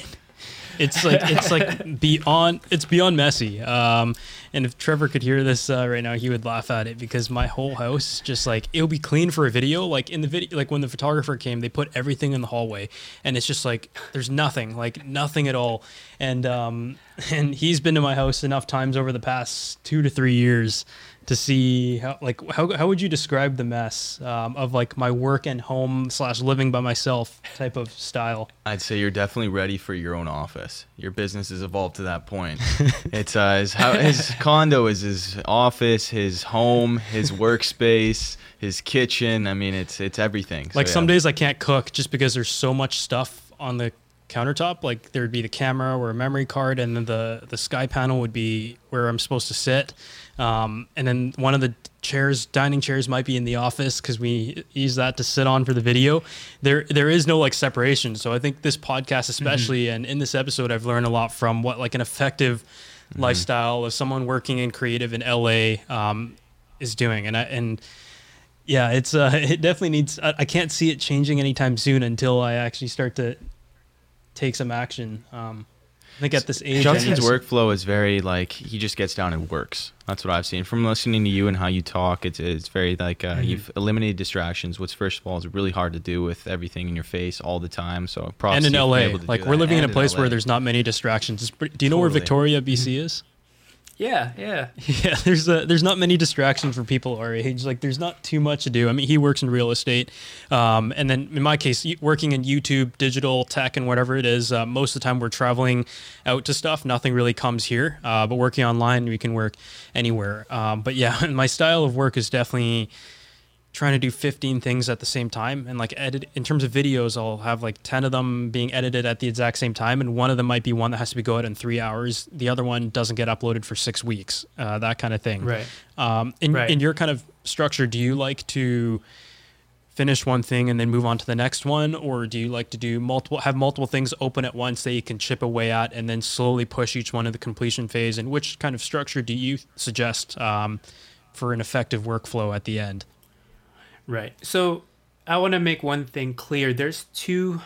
It's like it's like beyond it's beyond messy. Um, and if Trevor could hear this uh, right now, he would laugh at it because my whole house is just like it'll be clean for a video. Like in the video, like when the photographer came, they put everything in the hallway, and it's just like there's nothing, like nothing at all. And um, and he's been to my house enough times over the past two to three years to see how like how, how would you describe the mess um, of like my work and home slash living by myself type of style I'd say you're definitely ready for your own office. Your business has evolved to that point. it's uh, his, how, his condo is his office, his home, his workspace, his kitchen. I mean, it's it's everything. So, like yeah. some days i can't cook just because there's so much stuff on the countertop like there'd be the camera or a memory card and then the the sky panel would be where i'm supposed to sit um, and then one of the chairs dining chairs might be in the office because we use that to sit on for the video there there is no like separation so i think this podcast especially and in this episode i've learned a lot from what like an effective lifestyle of someone working in creative in LA um, is doing, and I, and yeah, it's uh, it definitely needs. I, I can't see it changing anytime soon until I actually start to take some action. Um, think at this age, Johnson's workflow is very like he just gets down and works. That's what I've seen from listening to you and how you talk. It's it's very like uh, Mm-hmm. you've eliminated distractions, which first of all is really hard to do with everything in your face all the time. So props and in LA, able to like we're living in a And place where there's not many distractions. Pretty, do you know where Victoria, BC is? Yeah, yeah. Yeah, there's a, there's not many distractions for people our age. Like there's not too much to do. I mean, he works in real estate, um, and then in my case, working in YouTube, digital tech, and whatever it is. Uh, most of the time, we're traveling out to stuff. Nothing really comes here. Uh, but working online, we can work anywhere. Um, but yeah, my style of work is definitely trying to do 15 things at the same time and like edit in terms of videos i'll have like 10 of them being edited at the exact same time and one of them might be one that has to be go out in three hours the other one doesn't get uploaded for six weeks uh, that kind of thing Right. um, in, Right. in your kind of structure do you like to finish one thing and then move on to the next one or do you like to do multiple have multiple things open at once that you can chip away at and then slowly push each one to the completion phase and which kind of structure do you suggest um, for an effective workflow at the end Right. So I want to make one thing clear. There's two.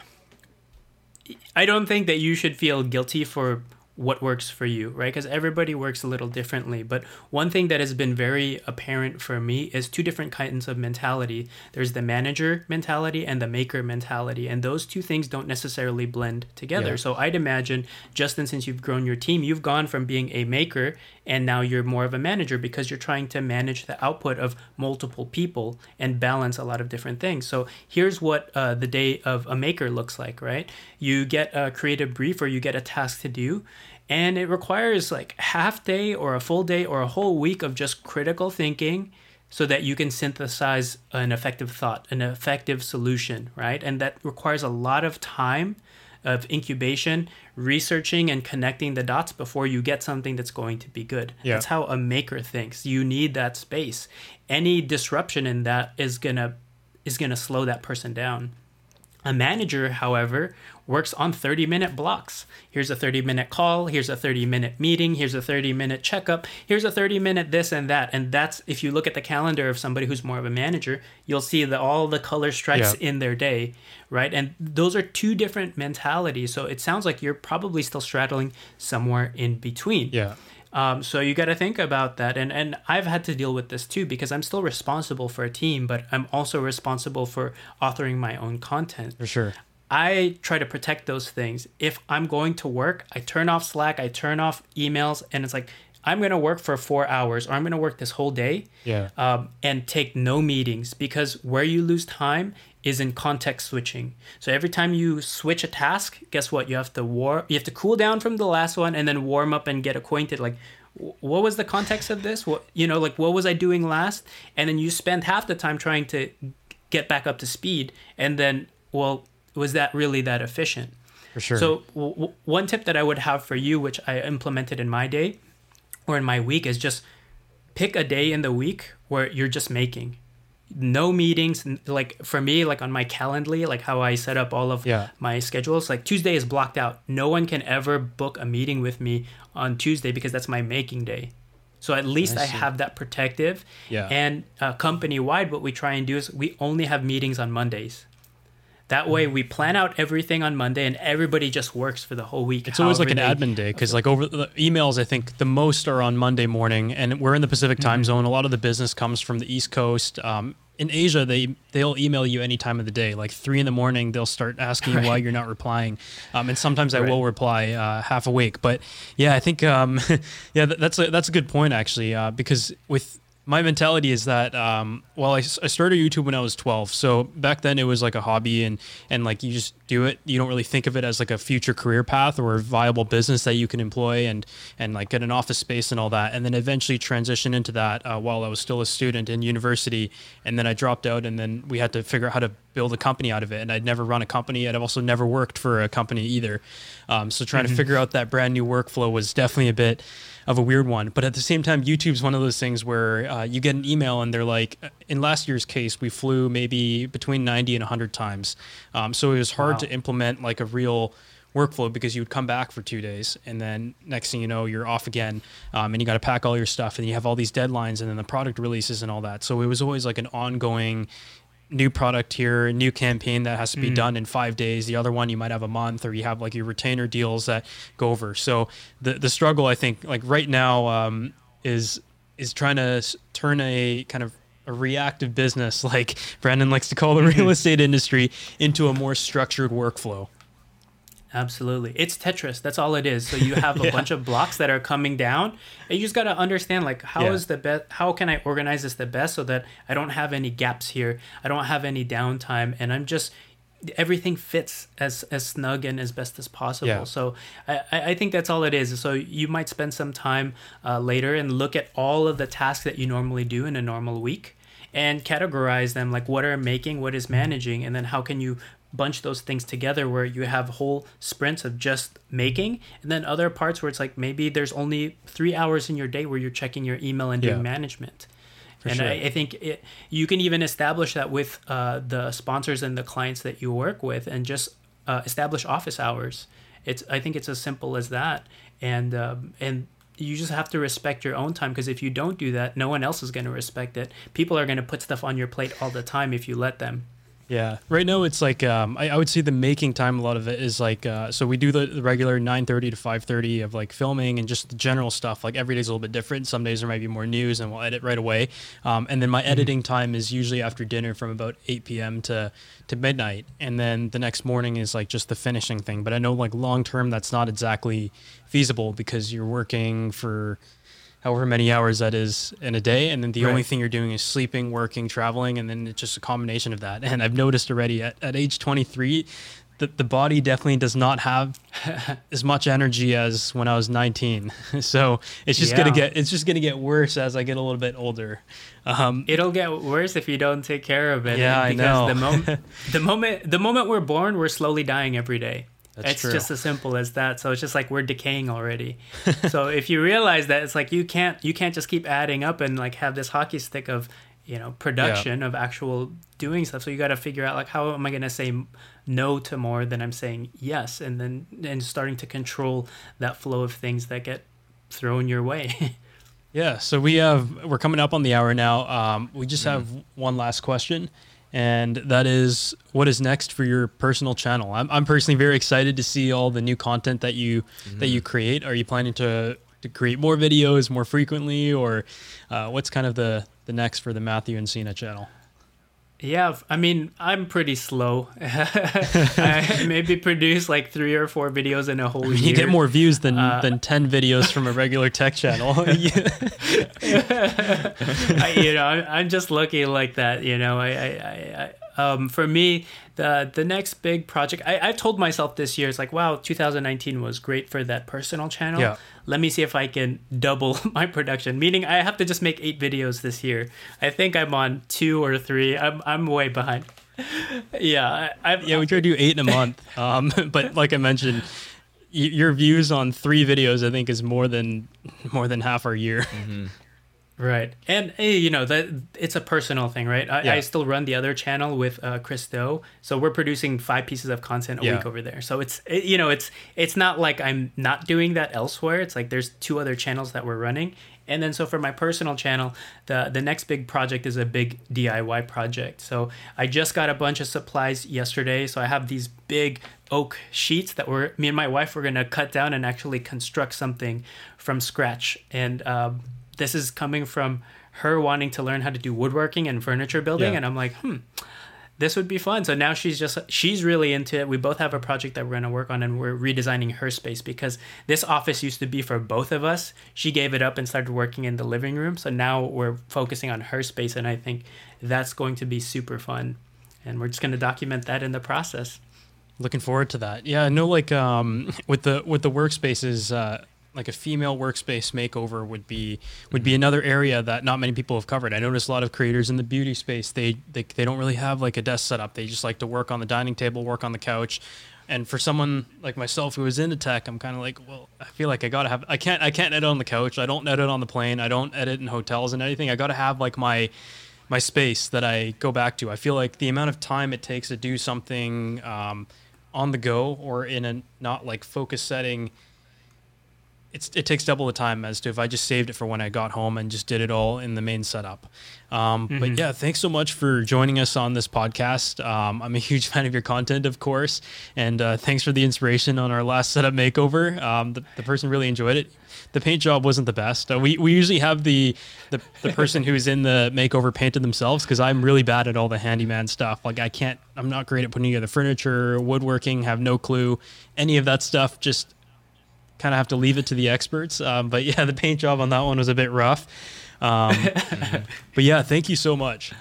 I don't think that you should feel guilty for what works for you, right? Because everybody works a little differently. But one thing that has been very apparent for me is two different kinds of mentality. There's the manager mentality and the maker mentality. And those two things don't necessarily blend together. Yeah. So I'd imagine, Justin, since you've grown your team, you've gone from being a maker and now you're more of a manager because you're trying to manage the output of multiple people and balance a lot of different things. So here's what uh, the day of a maker looks like, right? You get a creative brief or you get a task to do. And it requires like half day or a full day or a whole week of just critical thinking so that you can synthesize an effective thought, an effective solution, right? And that requires a lot of time of incubation, researching and connecting the dots before you get something that's going to be good. Yeah. That's how a maker thinks. You need that space. Any disruption in that is gonna is gonna slow that person down. A manager, however, works on 30 minute blocks. Here's a 30 minute call, here's a 30 minute meeting, here's a 30 minute checkup, here's a 30 minute this and that. And that's if you look at the calendar of somebody who's more of a manager, you'll see that all the color stripes Yeah. in their day, right? And those are two different mentalities. So it sounds like you're probably still straddling somewhere in between. yeah Um, so you got to think about that, and and I've had to deal with this too because I'm still responsible for a team, but I'm also responsible for authoring my own content. for sure I try to protect those things. If I'm going to work, I turn off Slack, I turn off emails, and it's like I'm going to work for four hours or I'm going to work this whole day yeah um, and take no meetings because where you lose time is in context switching. So every time you switch a task, guess what? You have to war. You have to cool down from the last one and then warm up and get acquainted. Like, what was the context of this? What you know, like what was I doing last? And then you spend half the time trying to get back up to speed, and then well, was that really that efficient? for sure So w- one tip that I would have for you, which I implemented in my day or in my week, is just pick a day in the week where you're just making no meetings. Like for me, like on my Calendly, like how I set up all of Yeah. my schedules, like Tuesday is blocked out. No one can ever book a meeting with me on Tuesday because that's my making day. So at least I I, have that protective. Yeah. And uh, company wide, what we try and do is we only have meetings on Mondays. That way, we plan out everything on Monday, and everybody just works for the whole week. It's always like an admin day because, like, over the emails, I think the most are on Monday morning, and we're in the Pacific time Mm-hmm. zone. A lot of the business comes from the East Coast. Um, in Asia, they they'll email you any time of the day. Like three in the morning, they'll start asking you why you're not replying, um, and sometimes I Right. will reply uh, half awake. But yeah, I think um, yeah, that's a that's a good point actually uh, because with my mentality is that um, well I started youtube when i was 12 so back then it was like a hobby and and like you just do it. You don't really think of it as like a future career path or a viable business that you can employ and and like get an office space and all that. And then eventually transition into that uh, while i was still a student in university. And then i dropped out and then we had to figure out how to build a company out of it. And i'd never run a company. I'd also never worked for a company either. Um, so trying to figure out that brand new workflow was definitely a bit of a weird one. But at the same time, YouTube's one of those things where uh, you get an email and they're like, in last year's case, we flew maybe between 90 and 100 times. Um, so it was hard Wow. to implement like a real workflow because you would come back for two days and then next thing you know you're off again um, and you got to pack all your stuff and you have all these deadlines and then the product releases and all that so it was always like an ongoing new product here, new campaign that has to be mm. done in five days. The other one you might have a month, or you have like your retainer deals that go over. So the the struggle, I think, like right now, um, is is trying to turn a kind of a reactive business, like Brandon likes to call the real estate industry, into a more structured workflow. Absolutely. It's Tetris. That's all it is. So you have a yeah. bunch of blocks that are coming down and you just got to understand like how yeah. is the best how can I organize this the best so that I don't have any gaps here. I don't have any downtime and I'm just everything fits as as snug and as best as possible. Yeah. So I, I think that's all it is. So you might spend some time uh, later and look at all of the tasks that you normally do in a normal week and categorize them like what are making, what is managing, and then how can you bunch those things together where you have whole sprints of just making. And then other parts where it's like maybe there's only three hours in your day where you're checking your email and doing yeah. management. For and sure. I, I, think it, you can even establish that with uh, the sponsors and the clients that you work with and just uh, establish office hours. It's i think it's as simple as that. And um, and you just have to respect your own time because if you don't do that no one else is going to respect it. People are going to put stuff on your plate all the time if you let them yeah, right now it's like um, I, I, would say the making time. A lot of it is like uh, so we do the, the regular nine thirty to five thirty of like filming and just the general stuff. Like every day's a little bit different. Some days there might be more news and we'll edit right away. Um, and then my mm-hmm. editing time is usually after dinner from about eight p.m. to to midnight. And then the next morning is like just the finishing thing. But I know like long term that's not exactly feasible because you're working for however many hours that is in a day and then the right. only thing you're doing is sleeping working traveling and then it's just a combination of that and i've noticed already at, at age 23 the, the body definitely does not have as much energy as when i was 19 so it's just yeah. gonna get it's just gonna get worse as i get a little bit older um, it'll get worse if you don't take care of it yeah because I know. the moment the moment the moment we're born we're slowly dying every day that's it's true. just as simple as that. So it's just like we're decaying already. so if you realize that, it's like you can't you can't just keep adding up and like have this hockey stick of you know production yeah. of actual doing stuff. So you got to figure out like how am I going to say no to more than I'm saying yes, and then and starting to control that flow of things that get thrown your way. yeah. So we have we're coming up on the hour now. Um, we just mm-hmm. have one last question and that is what is next for your personal channel. I'm, I'm personally very excited to see all the new content that you mm-hmm. that you create. Are you planning to to create more videos more frequently, or uh, what's kind of the the next for the Matthew Encina channel? Yeah, I mean, I'm pretty slow. I maybe produce like three or four videos in a whole year. You get more views than uh, than ten videos from a regular tech channel. I, you know, I'm just lucky like that. You know, I, I, I um, for me, the the next big project, I, I told myself this year, it's like, wow, 2019 was great for that personal channel. Yeah let me see if I can double my production. Meaning I have to just make eight videos this year. I think I'm on two or three. I'm I'm way behind. yeah, I, yeah. We try to do eight in a month. Um, but like I mentioned, your views on three videos, I think, is more than more than half our year. Mm-hmm. Right, and you know that it's a personal thing, right? I, yeah. I still run the other channel with uh, Chris Do, so we're producing five pieces of content a yeah. week over there. So it's it, you know it's it's not like I'm not doing that elsewhere. It's like there's two other channels that we're running, and then so for my personal channel, the the next big project is a big DIY project. So I just got a bunch of supplies yesterday. So I have these big oak sheets that we're me and my wife were gonna cut down and actually construct something from scratch and. Um, this is coming from her wanting to learn how to do woodworking and furniture building yeah. and i'm like hmm this would be fun. So now she's just she's really into it. We both have a project that we're going to work on and we're redesigning her space because this office used to be for both of us. She gave it up and started working in the living room. So now we're focusing on her space and i think that's going to be super fun. And we're just going to document that in the process. Looking forward to that. Yeah no like um with the with the workspaces uh like a female workspace makeover would be would be another area that not many people have covered. I notice a lot of creators in the beauty space they, they they don't really have like a desk setup. They just like to work on the dining table, work on the couch. And for someone like myself who is into tech, I'm kind of like, well, I feel like I gotta have. I can't. I can't edit on the couch. I don't edit on the plane. I don't edit in hotels and anything. I gotta have like my my space that I go back to. I feel like the amount of time it takes to do something um, on the go or in a not like focus setting, it takes double the time as to if I just saved it for when I got home and just did it all in the main setup. Um, mm-hmm. But yeah, thanks so much for joining us on this podcast. Um, I'm a huge fan of your content, of course, and uh, thanks for the inspiration on our last setup makeover. Um, the, the, person really enjoyed it. The paint job wasn't the best. Uh, we, we usually have the, the, the person who's in the makeover painted themselves because I'm really bad at all the handyman stuff. Like I can't, I'm not great at putting together furniture, woodworking, have no clue, any of that stuff. Just kind of have to leave it to the experts. Um, but yeah, the paint job on that one was a bit rough. Um, but yeah, thank you so much.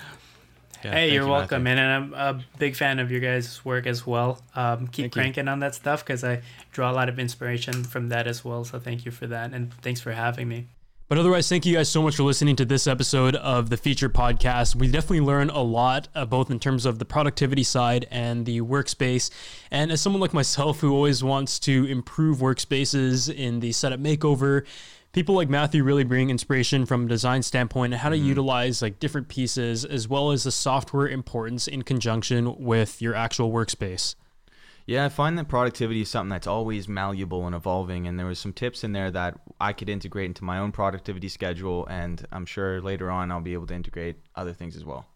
Yeah, hey, you're you, welcome, man. And I'm a big fan of your guys' work as well. Um, keep thank cranking you. on that stuff because I draw a lot of inspiration from that as well. So thank you for that. And thanks for having me. But otherwise, thank you guys so much for listening to this episode of the Feature Podcast. We definitely learn a lot, uh, both in terms of the productivity side and the workspace. And as someone like myself who always wants to improve workspaces in the setup makeover, people like Matthew really bring inspiration from a design standpoint and how to mm-hmm. utilize like different pieces as well as the software importance in conjunction with your actual workspace. Yeah, I find that productivity is something that's always malleable and evolving. And there was some tips in there that I could integrate into my own productivity schedule. And I'm sure later on I'll be able to integrate other things as well.